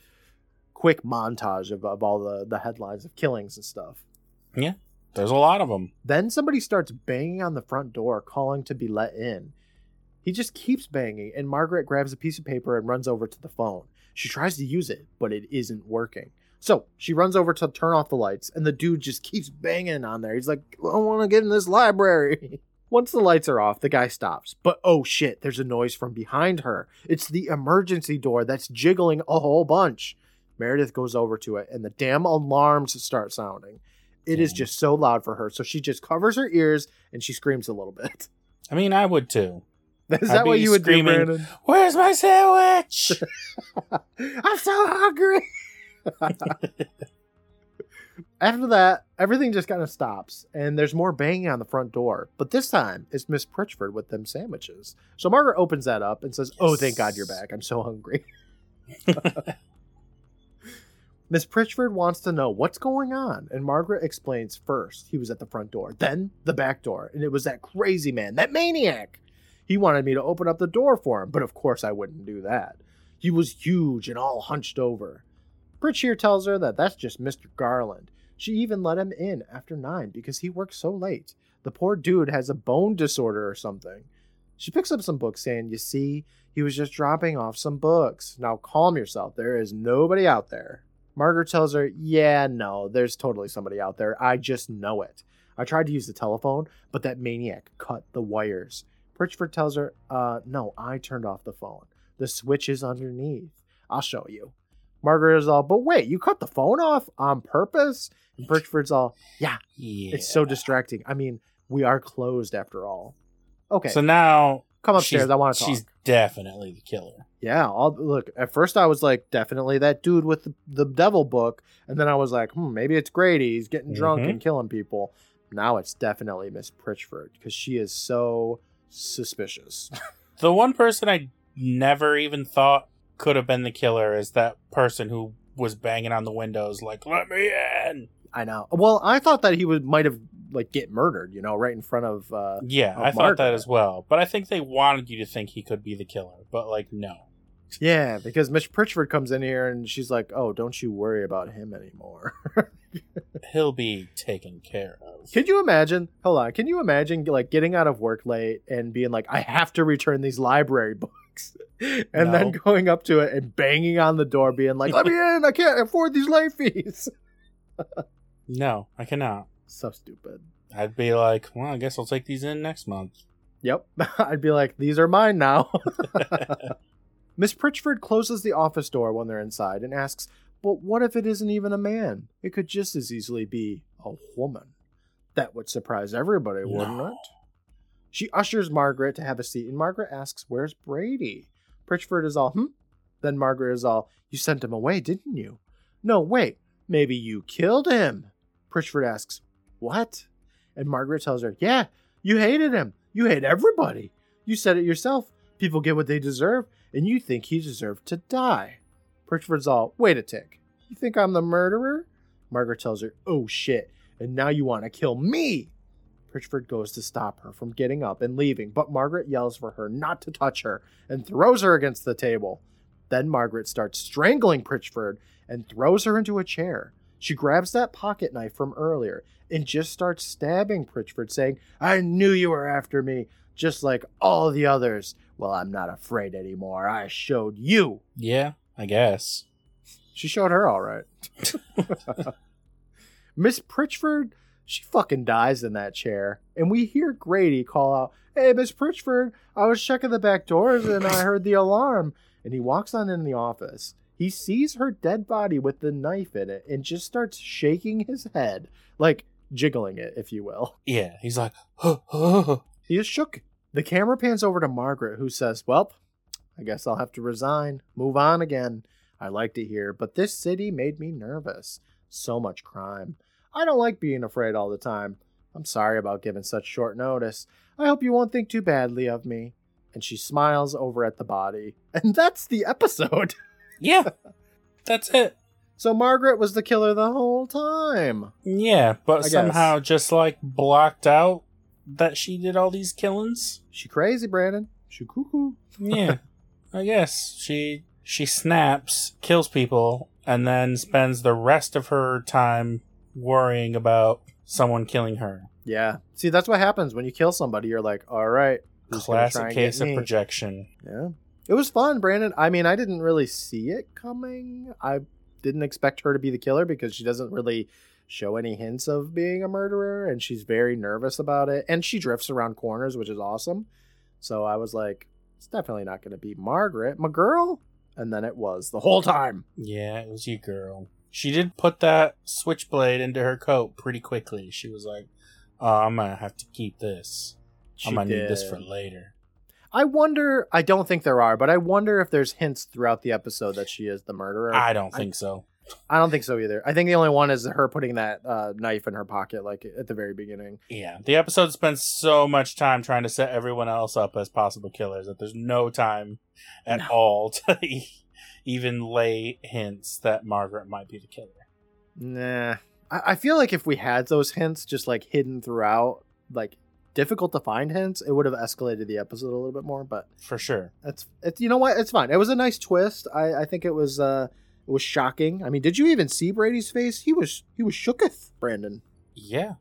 quick montage of, of all the, the headlines of killings and stuff. Yeah, there's a lot of them. Then somebody starts banging on the front door, calling to be let in. He just keeps banging, and Margaret grabs a piece of paper and runs over to the phone. She tries to use it, but it isn't working. So she runs over to turn off the lights, and the dude just keeps banging on there. He's like, I want to get in this library. Once the lights are off, the guy stops. But oh shit, there's a noise from behind her. It's the emergency door that's jiggling a whole bunch. Meredith goes over to it, and the damn alarms start sounding. It is just so loud for her, so she just covers her ears and she screams a little bit. I mean, I would too. Is that what you would do, Brandon? Where's my sandwich? I'm so hungry. After that, everything just kind of stops, and there's more banging on the front door. But this time, it's Miss Pritchford with them sandwiches. So Margaret opens that up and says, "Oh, thank God you're back. I'm so hungry." Miss Pritchford wants to know what's going on, and Margaret explains first he was at the front door, then the back door, and it was that crazy man, that maniac. He wanted me to open up the door for him, but of course I wouldn't do that. He was huge and all hunched over. Pritch here tells her that that's just Mr. Garland. She even let him in after nine because he works so late. The poor dude has a bone disorder or something. She picks up some books saying, You see, he was just dropping off some books. Now calm yourself. There is nobody out there. Margaret tells her, Yeah, no, there's totally somebody out there. I just know it. I tried to use the telephone, but that maniac cut the wires. Pritchford tells her, Uh, no, I turned off the phone. The switch is underneath. I'll show you. Margaret is all, But wait, you cut the phone off on purpose? And Pritchford's all, Yeah, yeah. it's so distracting. I mean, we are closed after all. Okay, So now come upstairs. I want to talk. She's definitely the killer. Yeah, I'll look. At first, I was like, definitely that dude with the, the devil book, and then I was like, hmm, maybe it's Grady. He's getting drunk Mhm. and killing people. Now it's definitely Miss Pritchford because she is so suspicious. The one person I never even thought could have been the killer is that person who was banging on the windows, like, let me in. I know. Well, I thought that he would might have like get murdered, you know, right in front of. uh Yeah, Of I thought that as well. But I think they wanted you to think he could be the killer. But, like, no. Yeah, because Miss Pritchford comes in here and she's like, "Oh, don't you worry about him anymore." He'll be taken care of. Can you imagine? Hold on. Can you imagine like getting out of work late and being like, I have to return these library books, and then going up to it and banging on the door, being like, "Let me in! I can't afford these late fees." No, I cannot. So stupid. I'd be like, well, I guess I'll take these in next month. Yep. I'd be like, these are mine now. Miss Pritchford closes the office door when they're inside and asks, But what if it isn't even a man? It could just as easily be a woman. That would surprise everybody, wouldn't No. it? She ushers Margaret to have a seat, and Margaret asks, Where's Brady? Pritchford is all, Hmm? Then Margaret is all, You sent him away, didn't you? No, wait. Maybe you killed him. Pritchford asks, What? And Margaret tells her, Yeah, you hated him. You hate everybody. You said it yourself. People get what they deserve, and you think he deserved to die. Pritchford's all, Wait a tick. You think I'm the murderer? Margaret tells her, Oh shit, and now you want to kill me. Pritchford goes to stop her from getting up and leaving, but Margaret yells for her not to touch her and throws her against the table. Then Margaret starts strangling Pritchford and throws her into a chair. She grabs that pocket knife from earlier and just starts stabbing Pritchford, saying, I knew you were after me, just like all the others. Well, I'm not afraid anymore. I showed you. Yeah, I guess. She showed her all right. Miss Pritchford, she fucking dies in that chair. And we hear Grady call out, Hey, Miss Pritchford, I was checking the back doors and I heard the alarm. And he walks on in the office. He sees her dead body with the knife in it and just starts shaking his head, like jiggling it, if you will. Yeah, he's like, huh, huh. He is shook. The camera pans over to Margaret, who says, Well, I guess I'll have to resign, move on again. I liked it here, but this city made me nervous. So much crime. I don't like being afraid all the time. I'm sorry about giving such short notice. I hope you won't think too badly of me. And she smiles over at the body. And that's the episode. Yeah, that's it. So Margaret was the killer the whole time. Yeah, but guess. somehow just like blocked out that she did all these killings. She crazy, Brandon. She cuckoo. Yeah, I guess she she snaps, kills people, and then spends the rest of her time worrying about someone killing her. Yeah. See, that's what happens when you kill somebody. You're like, all right. who's Classic case of me? projection. Yeah. It was fun, Brandon. I mean, I didn't really see it coming. I didn't expect her to be the killer because she doesn't really show any hints of being a murderer and she's very nervous about it and she drifts around corners, which is awesome. So I was like, it's definitely not going to be Margaret, my girl. And then it was the whole time. Yeah, it was you, girl. She did put that switchblade into her coat pretty quickly. She was like, "Oh, I'm gonna have to keep this. She I'm gonna need this for later." I wonder, I don't think there are, but I wonder if there's hints throughout the episode that she is the murderer. I don't think so. I don't think so either. I think the only one is her putting that uh, knife in her pocket, like at the very beginning. Yeah, the episode spends so much time trying to set everyone else up as possible killers that there's no time at all to e- even lay hints that Margaret might be the killer. Nah. I, I feel like if we had those hints just like hidden throughout, like difficult to find hints, it would have escalated the episode a little bit more. But For sure. it's it's you know what? It's fine. It was a nice twist. I, I think it was uh it was shocking. I mean, did you even see Brady's face? He was he was shooketh, Brandon. Yeah.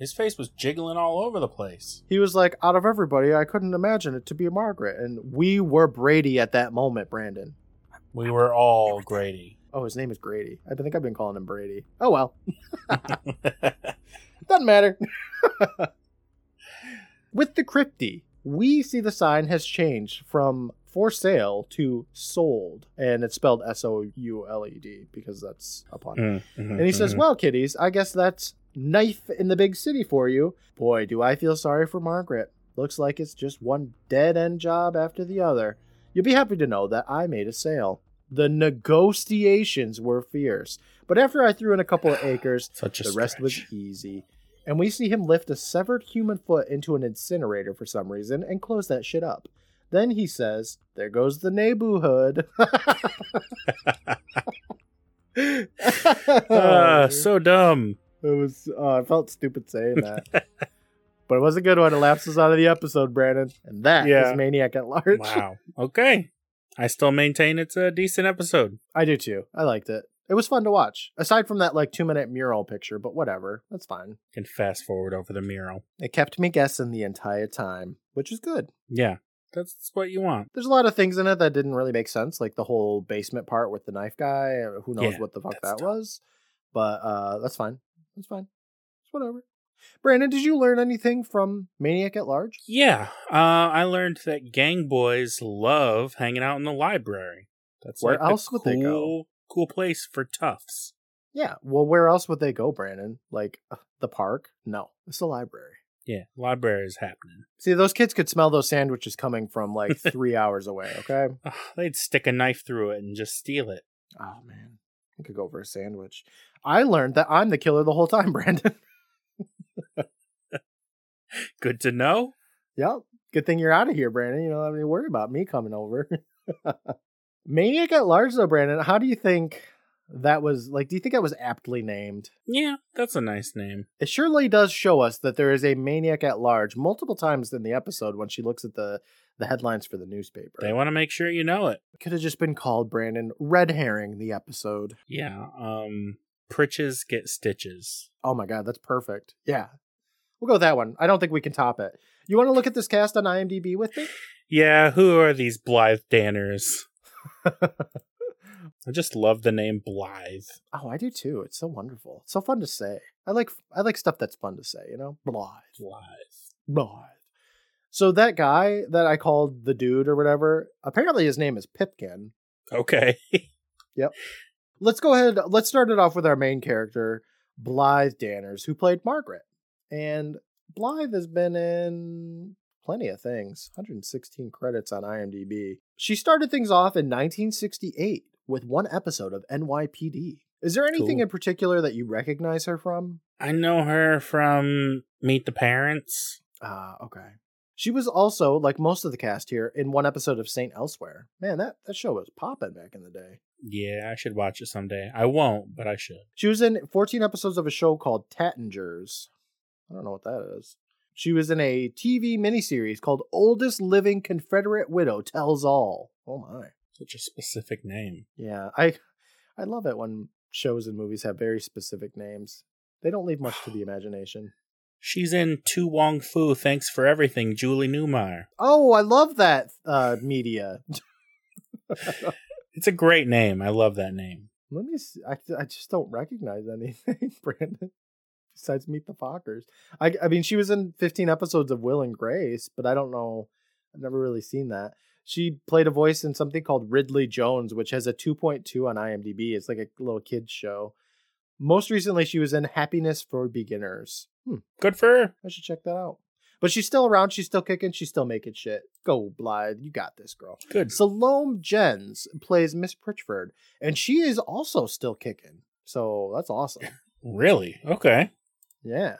His face was jiggling all over the place. He was like, out of everybody, I couldn't imagine it to be Margaret. And we were Brady at that moment, Brandon. We were all Grady. Oh, his name is Grady. I think I've been calling him Brady. Oh well. Doesn't matter. With the crypty, we see the sign has changed from for sale to sold. And it's spelled S O U L E D because that's a pun. Mm, mhm, And he says, mhm. Well, kiddies, I guess that's knife in the big city for you. Boy, do I feel sorry for Margaret. Looks like it's just one dead end job after the other. You'll be happy to know that I made a sale. The negotiations were fierce, but after I threw in a couple of acres, the rest was easy. And we see him lift a severed human foot into an incinerator for some reason and close that shit up. Then he says, There goes the neighborhood. Ah, so dumb. It was. Uh, I felt stupid saying that, but it was a good one. It lapses out of the episode, Brandon, and that is Yeah. Maniac at Large. Wow. Okay. I still maintain it's a decent episode. I do too. I liked it. It was fun to watch. Aside from that like two minute mural picture, but whatever. That's fine. Can fast forward over the mural. It kept me guessing the entire time, which is good. Yeah, that's what you want. There's a lot of things in it that didn't really make sense, like the whole basement part with the knife guy. uh, Who knows Yeah, what the fuck that was? But uh that's fine. That's fine. It's whatever. Brandon, did you learn anything from Maniac at Large? Yeah, uh, I learned that gang boys love hanging out in the library. That's Where like else would they go? cool, Cool place for toughs. Yeah. Well, where else would they go, Brandon? Like uh, the park? No, it's the library. Yeah, library is happening. See, those kids could smell those sandwiches coming from like three hours away. Okay. Ugh, they'd stick a knife through it and just steal it. Oh man, I could go for a sandwich. I learned that I'm the killer the whole time, Brandon. Good to know. yep. Good thing you're out of here, Brandon. You don't have any worry about me coming over. Maniac at Large, though, Brandon. How do you think that was? Like, do you think that was aptly named? Yeah, that's a nice name. It surely does show us that there is a maniac at large multiple times in the episode when she looks at the the headlines for the newspaper. They want to make sure you know it. could have just been called Brandon red herring the episode. Yeah. Um, pritches get stitches. Oh my god, that's perfect. Yeah. We'll go with that one. I don't think we can top it. You want to look at this cast on IMDb with me? Yeah, who are these Blythe Danners? I just love the name Blythe. Oh, I do too. It's so wonderful. It's so fun to say. I like I like stuff that's fun to say, you know? Blythe. Blythe. Blythe. So that guy that I called the dude or whatever, apparently his name is Pipkin. Okay. Yep. Let's go ahead. Let's start it off with our main character, Blythe Danners, who played Margaret. And Blythe has been in plenty of things. 116 credits on IMDb. She started things off in 1968 with one episode of NYPD. Is there anything Cool. in particular that you recognize her from? I know her from Meet the Parents. Ah, okay. She was also, like most of the cast here, in one episode of Saint Elsewhere. Man, that, that show was popping back in the day. Yeah, I should watch it someday. I won't, but I should. She was in 14 episodes of a show called Tattinger's. I don't know what that is. She was in a TV miniseries called Oldest Living Confederate Widow Tells All. Oh my. Such a specific name. Yeah, I I love it when shows and movies have very specific names. They don't leave much to the imagination. She's in To Wong Foo. Thanks for everything, Julie Newmar. Oh, I love that uh media. It's a great name. I love that name. Let me see. I, I just don't recognize anything, Brandon. Besides Meet the Fockers. I I mean she was in 15 episodes of Will and Grace, but I don't know. I've never really seen that. She played a voice in something called Ridley Jones, which has a 2.2 on IMDb. It's like a little kids show. Most recently, she was in Happiness for Beginners. Hmm, Good for her. I should check that out. But she's still around. She's still kicking. She's still making shit. Go, Blythe. You got this, girl. Good. Salome Jens plays Miss Pritchford, and she is also still kicking. So that's awesome. Really? Okay. Yeah.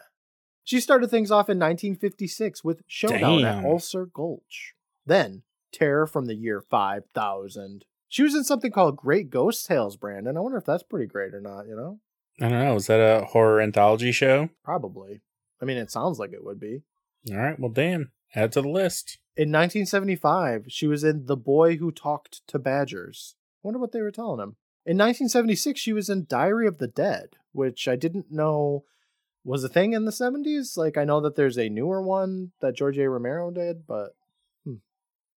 She started things off in 1956 with Showdown at Damn. Ulcer Gulch. Then, Terror from the year 5000. She was in something called Great Ghost Tales, Brandon. I wonder if that's pretty great or not, you know? I don't know. Is that a horror anthology show? Probably. I mean, it sounds like it would be. All right. Well, damn. Add to the list. In 1975, she was in The Boy Who Talked to Badgers. wonder what they were telling him. In 1976, she was in Diary of the Dead, which I didn't know was a thing in the 70s. Like, I know that there's a newer one that George A. Romero did, but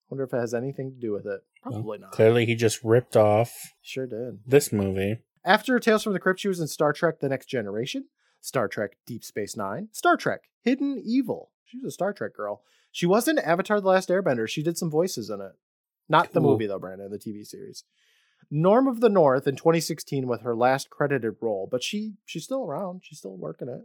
wonder if it has anything to do with it. Probably not. Clearly, he just ripped off Sure did. this movie. After Tales from the Crypt, she was in Star Trek The Next Generation, Star Trek Deep Space Nine, Star Trek Hidden Evil. She was a Star Trek girl. She was in Avatar The Last Airbender. She did some voices in it. Not the Cool. movie, though, Brandon, the TV series. Norm of the North in 2016 with her last credited role, but she she's still around. She's still working it.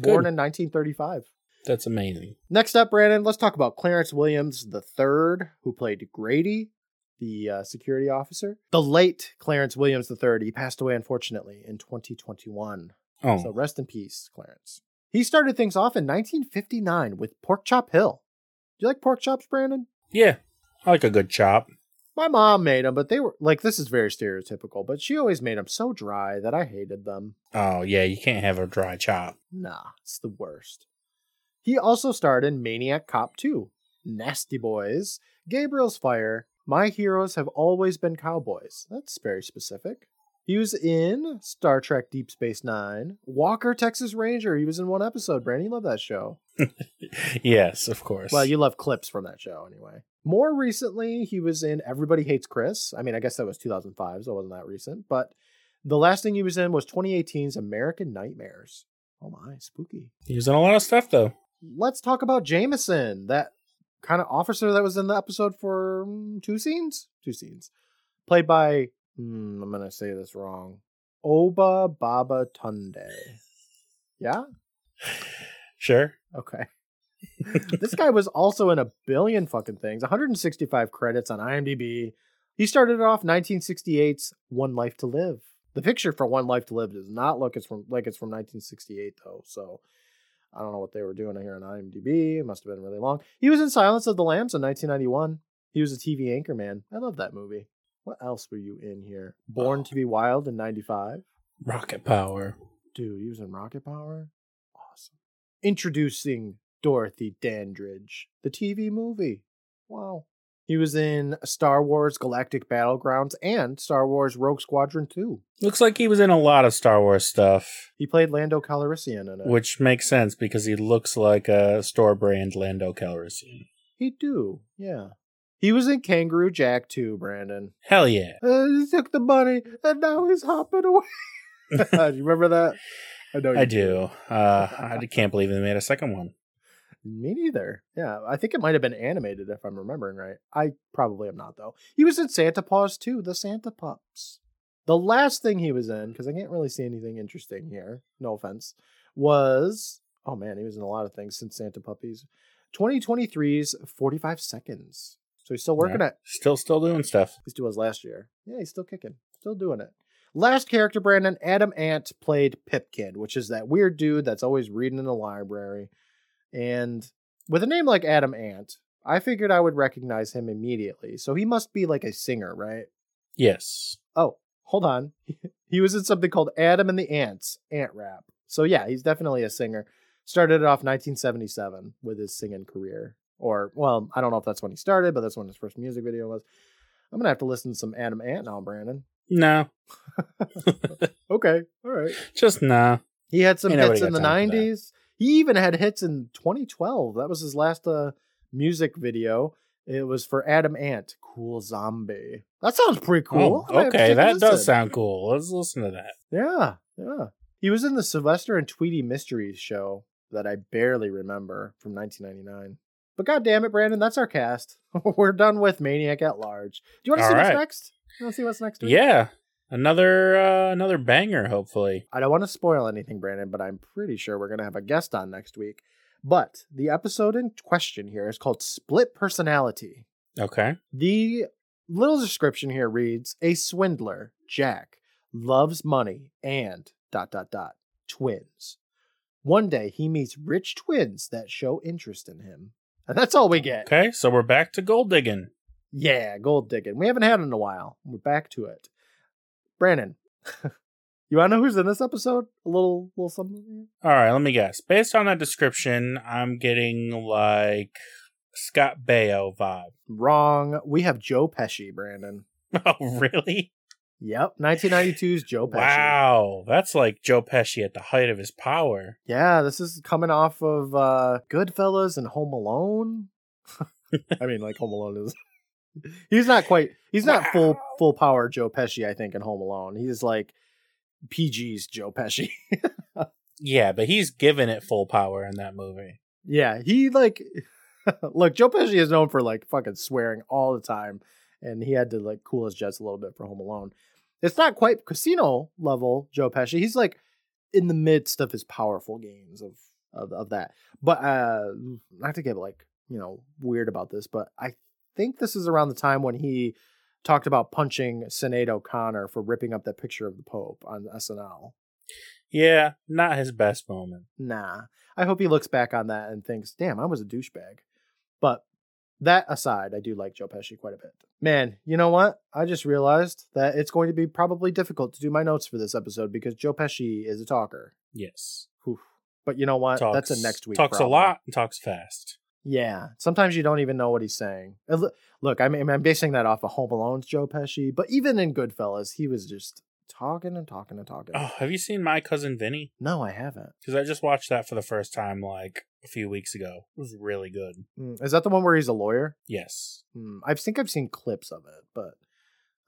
Born Good. in 1935. That's amazing. Next up, Brandon, let's talk about Clarence Williams III, who played Grady, the uh, security officer. The late Clarence Williams III. He passed away, unfortunately, in 2021. Oh, So rest in peace, Clarence. He started things off in 1959 with Pork Chop Hill. Do you like pork chops, Brandon? yeah. I like a good chop. My mom made them, but they were like this is very stereotypical, but she always made them so dry that I hated them. Oh, yeah. You can't have a dry chop. Nah, it's the worst. He also starred in Maniac Cop 2, Nasty Boys, Gabriel's Fire, My Heroes Have Always Been Cowboys. That's very specific. He was in Star Trek Deep Space Nine, Walker Texas Ranger. He was in one episode. Brandon, you love that show. yes, of course. Well, you love clips from that show anyway. More recently, he was in Everybody Hates Chris. I mean, I guess that was 2005, so it wasn't that recent. But the last thing he was in was 2018's American Nightmares. Oh my, spooky. He was in a lot of stuff, though. Let's talk about Jameson, that kind of officer that was in the episode for mm, two scenes? Two scenes. Played by, mm, I'm going to say this wrong, Obba Babatundé. Yeah? Sure. Okay. this guy was also in a billion fucking things. 165 credits on IMDb. He started off 1968's One Life to Live. The picture for One Life to Live does not look it's from like it's from 1968 though. So I don't know what they were doing here on IMDb. It must have been really long. He was in Silence of the Lambs in 1991. He was a TV anchorman. I love that movie. What else were you in here? Born oh. to be Wild in 95. Rocket Power. Dude, he was in Rocket Power. Awesome. Introducing Dorothy Dandridge, the TV movie. Wow. He was in Star Wars Galactic Battlegrounds and Star Wars Rogue Squadron 2. Looks like he was in a lot of Star Wars stuff, He played Lando Calrissian in it. which makes sense because he looks like a store brand Lando Calrissian. he do, yeah. He was in Kangaroo Jack too, Brandon. Hell yeah. Uh, he took the bunny and now he's hopping away. do you remember that? I know you I do. Uh, I can't believe they made a second one. Me neither. Yeah, I think it might have been animated if I'm remembering right. I probably am not though. He was in Santa Paws too, the Santa Pups. The last thing he was in, because I can't really see anything interesting here, no offense, was oh man, he was in a lot of things since Santa Puppies. 2023's 45 seconds. So he's still working Yeah. it. Still, still doing stuff. He's doing his last year. Yeah, he's still kicking. Still doing it. Last character, Brandon, Adam Ant played Pipkin, which is that weird dude that's always reading in the library. And with a name like Adam Ant, I figured I would recognize him immediately. So he must be like a singer, right? Yes. Oh, hold on. he was in something called Adam and the Ants, Ant Rap. So yeah, he's definitely a singer. Started it off 1977 with his singing career. Or, well, I don't know if that's when he started, but that's when his first music video was. I'm going to have to listen to some Adam Ant now, Brandon. No. Okay, all right. Just nah. He had some Ain't hits in the time for that. 90s. He even had hits in 2012. That was his last uh, music video. It was for Adam Ant, Cool Zombie. That sounds pretty cool. Oh, I might have to okay, that does sound cool. Let's listen to that. Yeah, yeah. He was in the Sylvester and Tweety Mysteries show that I barely remember from 1999. But god damn it, Brandon, that's our cast. We're done with Maniac at Large. Do you want to All see right. what's next? You want to see what's next? week? Yeah. Another uh, another banger, hopefully. I don't want to spoil anything, Brandon, but I'm pretty sure we're going to have a guest on next week. But the episode in question here is called Split Personality. Okay. The little description here reads A swindler, Jack, loves money and dot dot dot twins. One day he meets rich twins that show interest in him. And that's all we get. Okay, so we're back to gold digging. Yeah, gold digging. We haven't had it in a while. We're back to it. Brandon, you want to know who's in this episode? A little, little something. All right, let me guess. Based on that description, I'm getting like Scott Baio vibe. Wrong. We have Joe Pesci, Brandon. Oh, really? Yep, 1992's Joe Pesci. Wow, that's like Joe Pesci at the height of his power. Yeah, this is coming off of uh Goodfellas and Home Alone. I mean, like Home Alone is. He's not quite. He's not full full power Joe Pesci. I think in Home Alone, he's like PG's Joe Pesci. Yeah, but he's given it full power in that movie. yeah, he like. look, Joe Pesci is known for like fucking swearing all the time, and he had to like cool his jets a little bit for Home Alone. It's not quite casino level Joe Pesci. He's like in the midst of his powerful games of of, of that. But uh not to get like, you know, weird about this, but I think this is around the time when he talked about punching Sinead O'Connor for ripping up that picture of the Pope on SNL. Yeah, not his best moment. Nah. I hope he looks back on that and thinks, damn, I was a douchebag. But that aside, I do like Joe Pesci quite a bit. Man, you know what? I just realized that it's going to be probably difficult to do my notes for this episode because Joe Pesci is a talker. Yes. Whew. But you know what? Talks, That's a next week. Talks problem. a lot and talks fast. Yeah. Sometimes you don't even know what he's saying. Look- I mean, I'm basing that off of Home Alone's Joe Pesci, but even in Goodfellas, he was just talking and talking and talking. Oh, have you seen My Cousin Vinny? No, I haven't. Because I just watched that for the first time like a few weeks ago. It was really good. Mm, Is that the one where he's a lawyer? Yes. Hmm, I think I've seen clips of it, but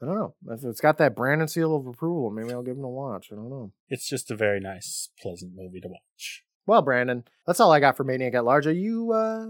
I don't know. If it's got that Brandon seal of approval, maybe I'll give him a watch. I don't know. It's just a very nice, pleasant movie to watch. Well, Brandon, that's all I got for Maniac at Large. Are you uh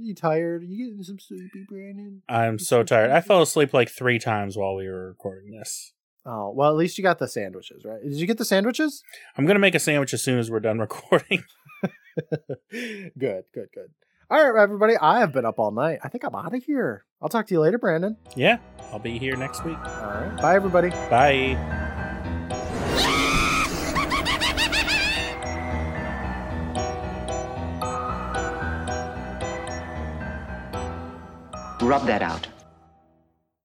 you tired? Are you getting some sleepy, Brandon? I'm so tired. I fell asleep like three times while we were recording this. Oh, well, at least you got the sandwiches, right? Did you get the sandwiches? I'm gonna make a sandwich as soon as we're done recording. good, good, good. All right, everybody. I have been up all night. I think I'm out of here. I'll talk to you later, Brandon. yeah, I'll be here next week. All right. Bye, everybody. Bye. Rub that out.